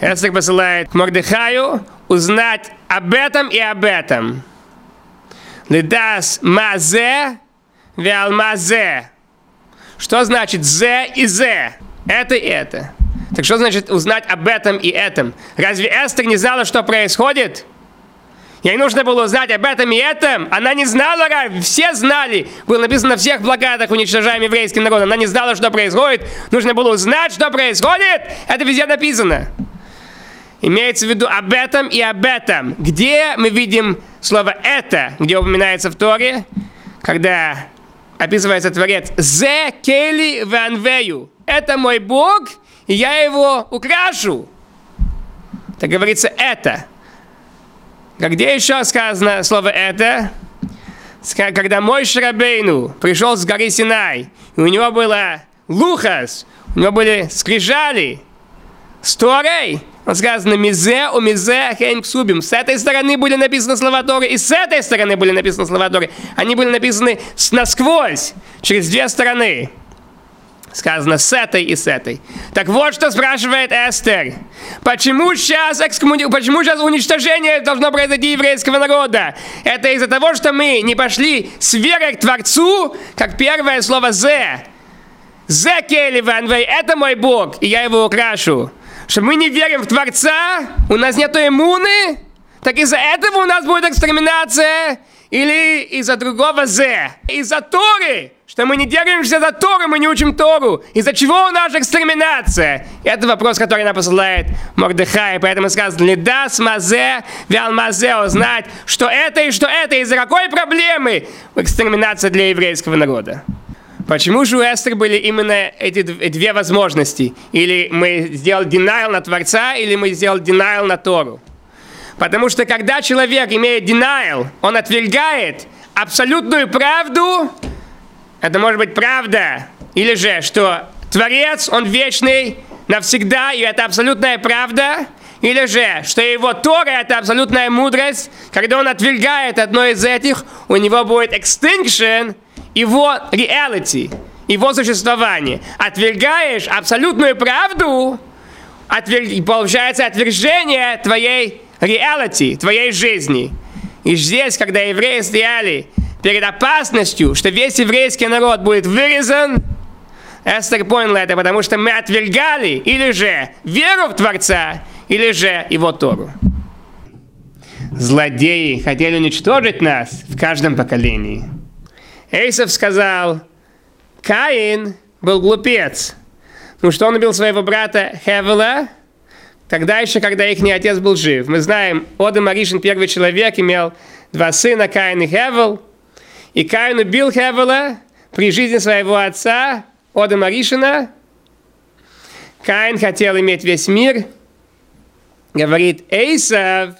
Эстер посылает Мордыхаю узнать об этом и об этом. Лидас мазе вял мазе. Что значит зе и зе? Это и это. Так что значит узнать об этом и этом? Разве Эстер не знала, что происходит? Ей нужно было узнать об этом и этом. Она не знала, все знали. Было написано на всех плакатах, уничтожаем еврейский народ. Она не знала, что происходит. Нужно было узнать, что происходит. Это везде написано. Имеется в виду об этом и об этом. Где мы видим слово «это», где упоминается в Торе, когда описывается Творец «Зе кели ванвею». Это мой Бог, и я его украшу. Так говорится «это». Где еще сказано слово «это»? Когда мой Шрабейну пришел с горы Синай, и у него было лухас, у него были скрижали с Торой, сказано «Мизе у мизе хейн ксубим». С этой стороны были написаны слова Торы, и с этой стороны были написаны слова Торы. Они были написаны насквозь, через две стороны. Сказано с этой и с этой. Так вот, что спрашивает Эстер. Почему сейчас, экскоммуни... Почему сейчас уничтожение должно произойти еврейского народа? Это из-за того, что мы не пошли с верой к Творцу, как первое слово «зе». «Зе кели ванвей» — это мой Бог, и я его украшу. Что мы не верим в Творца, у нас нет иммуны, так из-за этого у нас будет экстреминация, или из-за другого «зе». Из-за Торы, что мы не держимся за Тору, мы не учим Тору. Из-за чего у нас экстреминация? Это вопрос, который она посылает Мордыхай. Поэтому сказано, лидас мазе, вял мазе, узнать, что это и что это, из-за какой проблемы экстреминация для еврейского народа. Почему же у Эстер были именно эти две возможности? Или мы сделали denial на Творца, или мы сделали denial на Тору? Потому что когда человек имеет denial, он отвергает абсолютную правду, это может быть правда, или же, что Творец, Он вечный навсегда, и это абсолютная правда, или же, что его Тора – это абсолютная мудрость, когда он отвергает одно из этих, у него будет extinction его reality, его существование. Отвергаешь абсолютную правду, отверг... получается отвержение твоей reality, твоей жизни. И здесь, когда евреи стояли перед опасностью, что весь еврейский народ будет вырезан, Эстер поняла это, потому что мы отвергали или же веру в Творца, или же его Тору. Злодеи хотели уничтожить нас в каждом поколении. Эйсов сказал, Каин был глупец, ну что он убил своего брата Хевела, тогда еще, когда их отец был жив. Мы знаем, Одам Аришин, первый человек, имел два сына, Каин и Хевел – и Каин убил Хевела при жизни своего отца, Одама Ришина. Каин хотел иметь весь мир. Говорит Эйсов,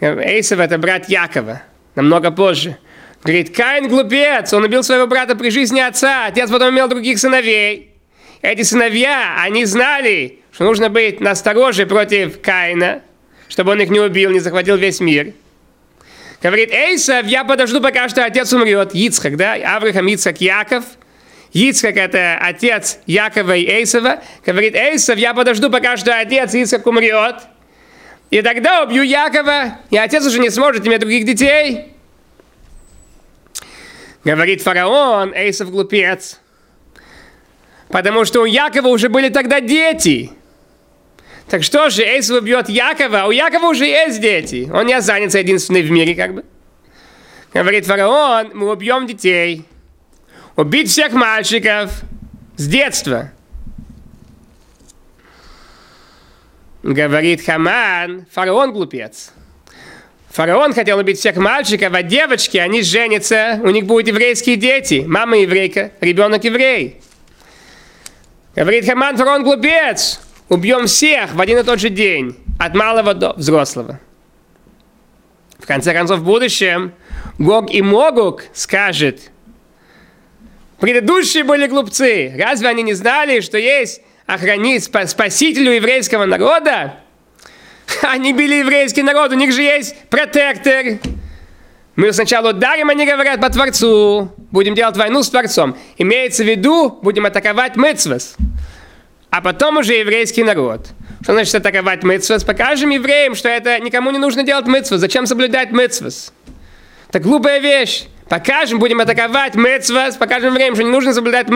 Эйсов это брат Якова, намного позже. Говорит, Каин глупец, он убил своего брата при жизни отца, отец потом имел других сыновей. Эти сыновья, они знали, что нужно быть настороже против Каина, чтобы он их не убил, не захватил весь мир. Говорит, Эйсов, я подожду, пока что отец умрет. Ицхак, да? Авраам, Ицхак, Яков. Ицхак – это отец Якова и Эйсова. Говорит, Эйсов, я подожду, пока что отец Ицхак умрет. И тогда убью Якова, и отец уже не сможет иметь других детей. Говорит фараон, Эйсов глупец. Потому что у Якова уже были тогда дети. Так что же, Эйсов убьет Якова, а у Якова уже есть дети. Он не останется единственный в мире, как бы. Говорит фараон, мы убьем детей. Убить всех мальчиков с детства. Говорит Хаман, фараон глупец. Фараон хотел убить всех мальчиков, а девочки, они женятся, у них будут еврейские дети. Мама еврейка, ребенок еврей. Говорит Хаман, фараон глупец убьем всех в один и тот же день, от малого до взрослого. В конце концов, в будущем Гог и Могук скажет, предыдущие были глупцы, разве они не знали, что есть охранить спасителю еврейского народа? Они били еврейский народ, у них же есть протектор. Мы сначала ударим, они говорят, по Творцу. Будем делать войну с Творцом. Имеется в виду, будем атаковать Мецвас а потом уже еврейский народ. Что значит атаковать митцвас? Покажем евреям, что это никому не нужно делать митцвас. Зачем соблюдать митцвас? Это глупая вещь. Покажем, будем атаковать митцвас, покажем евреям, что не нужно соблюдать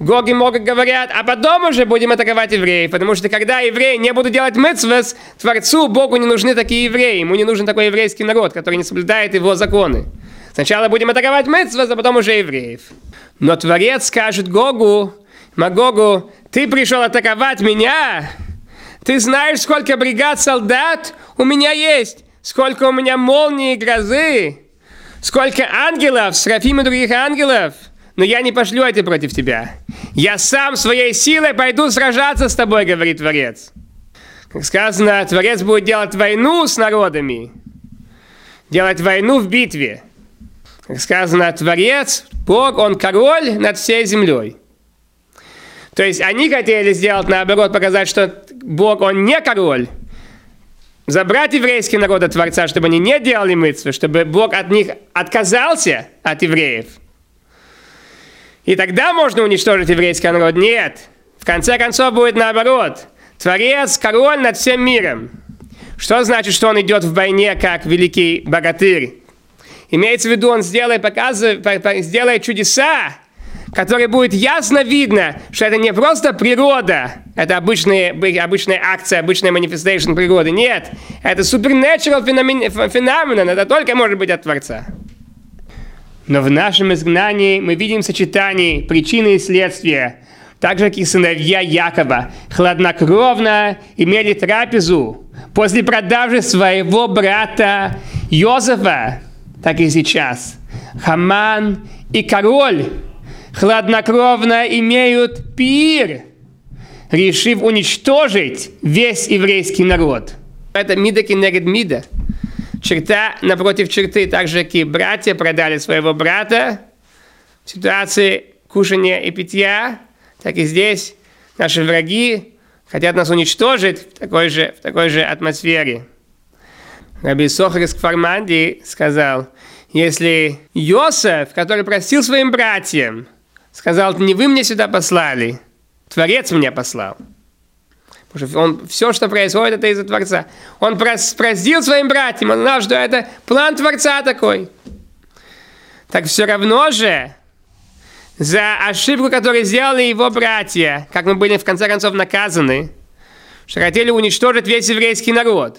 Гоги могут говорят, а потом уже будем атаковать евреев, потому что когда евреи не будут делать митцвас, Творцу, Богу не нужны такие евреи, ему не нужен такой еврейский народ, который не соблюдает его законы. Сначала будем атаковать митцвас, а потом уже евреев. Но Творец скажет Гогу, Магогу, ты пришел атаковать меня? Ты знаешь, сколько бригад солдат у меня есть? Сколько у меня молнии и грозы? Сколько ангелов, Срафим и других ангелов? Но я не пошлю это против тебя. Я сам своей силой пойду сражаться с тобой, говорит Творец. Как сказано, Творец будет делать войну с народами. Делать войну в битве. Как сказано, Творец, Бог, Он король над всей землей. То есть они хотели сделать наоборот, показать, что Бог, Он не король. Забрать еврейский народ от Творца, чтобы они не делали мытвы, чтобы Бог от них отказался, от евреев. И тогда можно уничтожить еврейский народ. Нет. В конце концов будет наоборот. Творец, король над всем миром. Что значит, что он идет в войне как великий богатырь? Имеется в виду, он сделает, показывает, сделает чудеса, которые будет ясно видно, что это не просто природа, это обычная, обычная акция, обычная манифестация природы. Нет, это supernatural феномен, феномен, это только может быть от Творца. Но в нашем изгнании мы видим сочетание причины и следствия, так же, как и сыновья Якова, хладнокровно имели трапезу после продажи своего брата Йозефа, так и сейчас. Хаман и король хладнокровно имеют пир, решив уничтожить весь еврейский народ. Это мида кинегед мида. Черта напротив черты, так же, как и братья продали своего брата в ситуации кушания и питья, так и здесь наши враги хотят нас уничтожить в такой же, в такой же атмосфере. Раби из Кфарманди сказал, если Йосеф, который простил своим братьям, сказал, не вы мне сюда послали, Творец меня послал. Потому что он, все, что происходит, это из-за Творца. Он простил своим братьям, он знал, что это план Творца такой. Так все равно же, за ошибку, которую сделали его братья, как мы были в конце концов наказаны, что хотели уничтожить весь еврейский народ.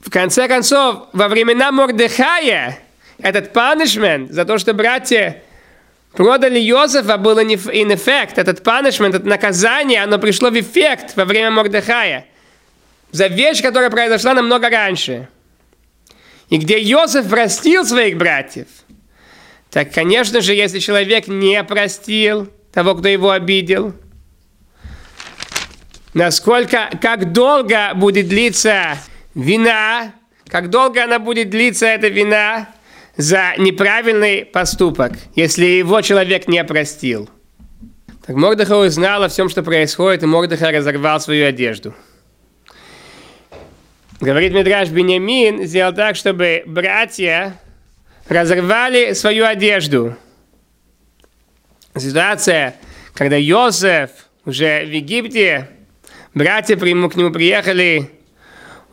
В конце концов, во времена Мордыхая, этот punishment за то, что братья продали Йозефа, было не in effect. Этот punishment, это наказание, оно пришло в эффект во время Мордыхая. За вещь, которая произошла намного раньше. И где Йозеф простил своих братьев. Так, конечно же, если человек не простил того, кто его обидел, насколько, как долго будет длиться вина, как долго она будет длиться, эта вина, за неправильный поступок, если его человек не простил. Так Мордыхай узнал о всем, что происходит, и Мордыхай разорвал свою одежду. Говорит Мидраш Бенямин, сделал так, чтобы братья разорвали свою одежду. Ситуация, когда Йосеф уже в Египте, братья к нему приехали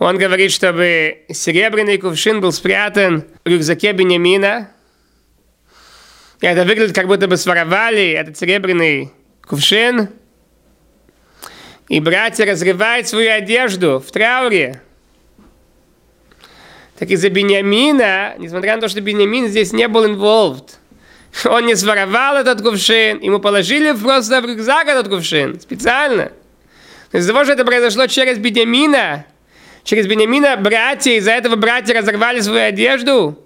он говорит, чтобы серебряный кувшин был спрятан в рюкзаке Бенемина. И это выглядит, как будто бы своровали этот серебряный кувшин. И братья разрывают свою одежду в трауре. Так из-за Бениамина, несмотря на то, что Бениамин здесь не был involved, он не своровал этот кувшин, ему положили просто в рюкзак этот кувшин, специально. Из-за того, что это произошло через Бениамина, через Бениамина братья, из-за этого братья разорвали свою одежду.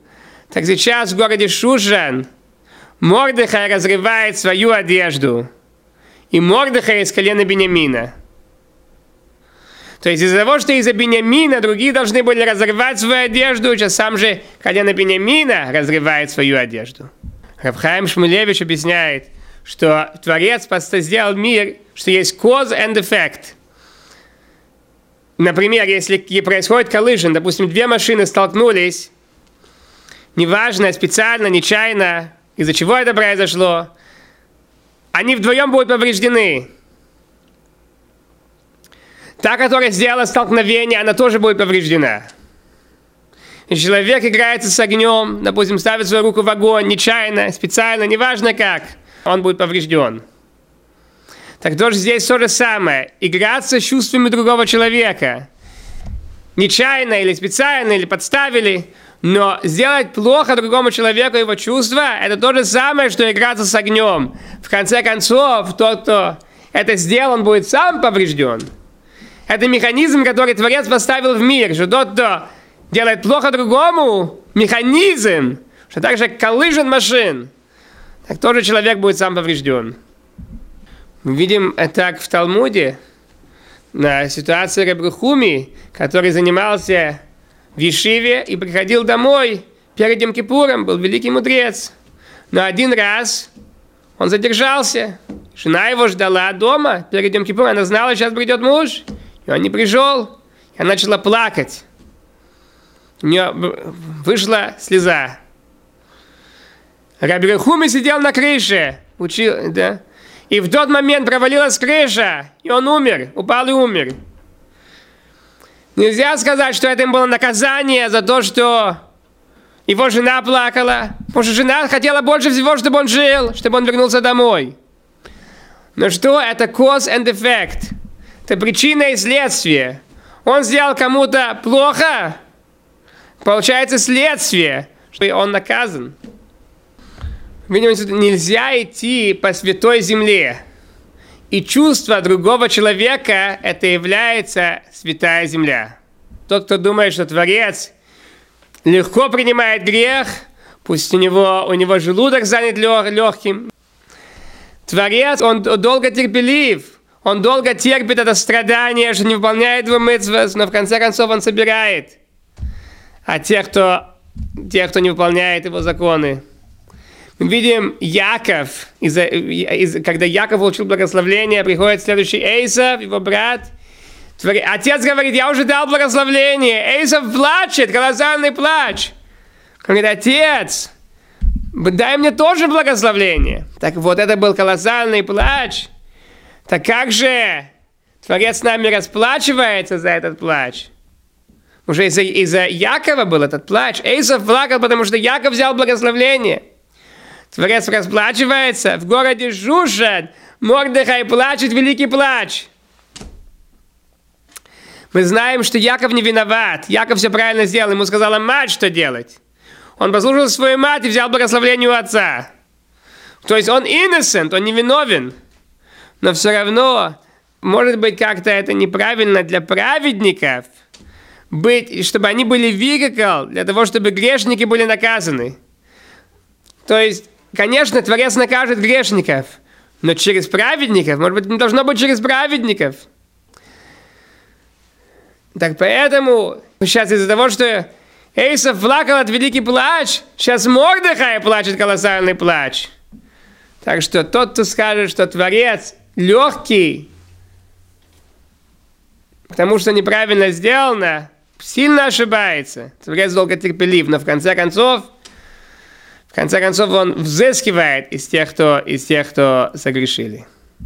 Так сейчас в городе Шушан Мордыхай разрывает свою одежду. И Мордыхай из колена Бениамина. То есть из-за того, что из-за Бениамина другие должны были разорвать свою одежду, сейчас сам же колено Бениамина разрывает свою одежду. Рабхайм Шмулевич объясняет, что Творец просто сделал мир, что есть cause and effect – Например, если происходит collision, допустим, две машины столкнулись, неважно, специально, нечаянно, из-за чего это произошло, они вдвоем будут повреждены. Та, которая сделала столкновение, она тоже будет повреждена. Человек играется с огнем, допустим, ставит свою руку в огонь нечаянно, специально, неважно как, он будет поврежден. Так тоже здесь то же самое. Играться с чувствами другого человека. Нечаянно или специально, или подставили. Но сделать плохо другому человеку его чувства, это то же самое, что играться с огнем. В конце концов, тот, кто это сделал, он будет сам поврежден. Это механизм, который Творец поставил в мир, что тот, кто делает плохо другому, механизм, что также collision машин, так тоже человек будет сам поврежден. Мы видим так в Талмуде, на ситуации Рабрахуми, который занимался в Ешиве и приходил домой перед Йом Кипуром, был великий мудрец. Но один раз он задержался. Жена его ждала дома перед Йом Кипуром. Она знала, сейчас придет муж. И он не пришел. И она начала плакать. У нее вышла слеза. Раби Рахуми сидел на крыше, учил, да, и в тот момент провалилась крыша, и он умер, упал и умер. Нельзя сказать, что это им было наказание за то, что его жена плакала. Потому что жена хотела больше всего, чтобы он жил, чтобы он вернулся домой. Но что это cause and effect? Это причина и следствие. Он сделал кому-то плохо, получается следствие, что он наказан. Нельзя идти по святой земле. И чувство другого человека – это является святая земля. Тот, кто думает, что Творец легко принимает грех, пусть у него, у него желудок занят легким. Творец, он долго терпелив, он долго терпит это страдание, что не выполняет его митцвос, но в конце концов он собирает. А те, кто, те, кто не выполняет его законы, видим Яков, из, из, когда Яков получил благословение, приходит следующий Эйсов, его брат. Отец говорит, я уже дал благословение. Эйсов плачет, колоссальный плач. Он говорит, отец, дай мне тоже благословение. Так вот, это был колоссальный плач. Так как же Творец с нами расплачивается за этот плач? Уже из-за из Якова был этот плач. Эйсов плакал, потому что Яков взял благословение. Творец расплачивается. В городе Жушан Мордыхай плачет великий плач. Мы знаем, что Яков не виноват. Яков все правильно сделал. Ему сказала мать, что делать. Он послушал свою мать и взял благословение у отца. То есть он innocent, он не виновен. Но все равно, может быть, как-то это неправильно для праведников, быть, чтобы они были vehicle для того, чтобы грешники были наказаны. То есть Конечно, Творец накажет грешников, но через праведников, может быть, не должно быть через праведников. Так поэтому, сейчас из-за того, что Эйсов плакал от великий плач, сейчас Мордыхай плачет колоссальный плач. Так что тот, кто скажет, что Творец легкий, потому что неправильно сделано, сильно ошибается. Творец долго терпелив, но в конце концов конце концов, он взыскивает из тех, кто, из тех, кто согрешили.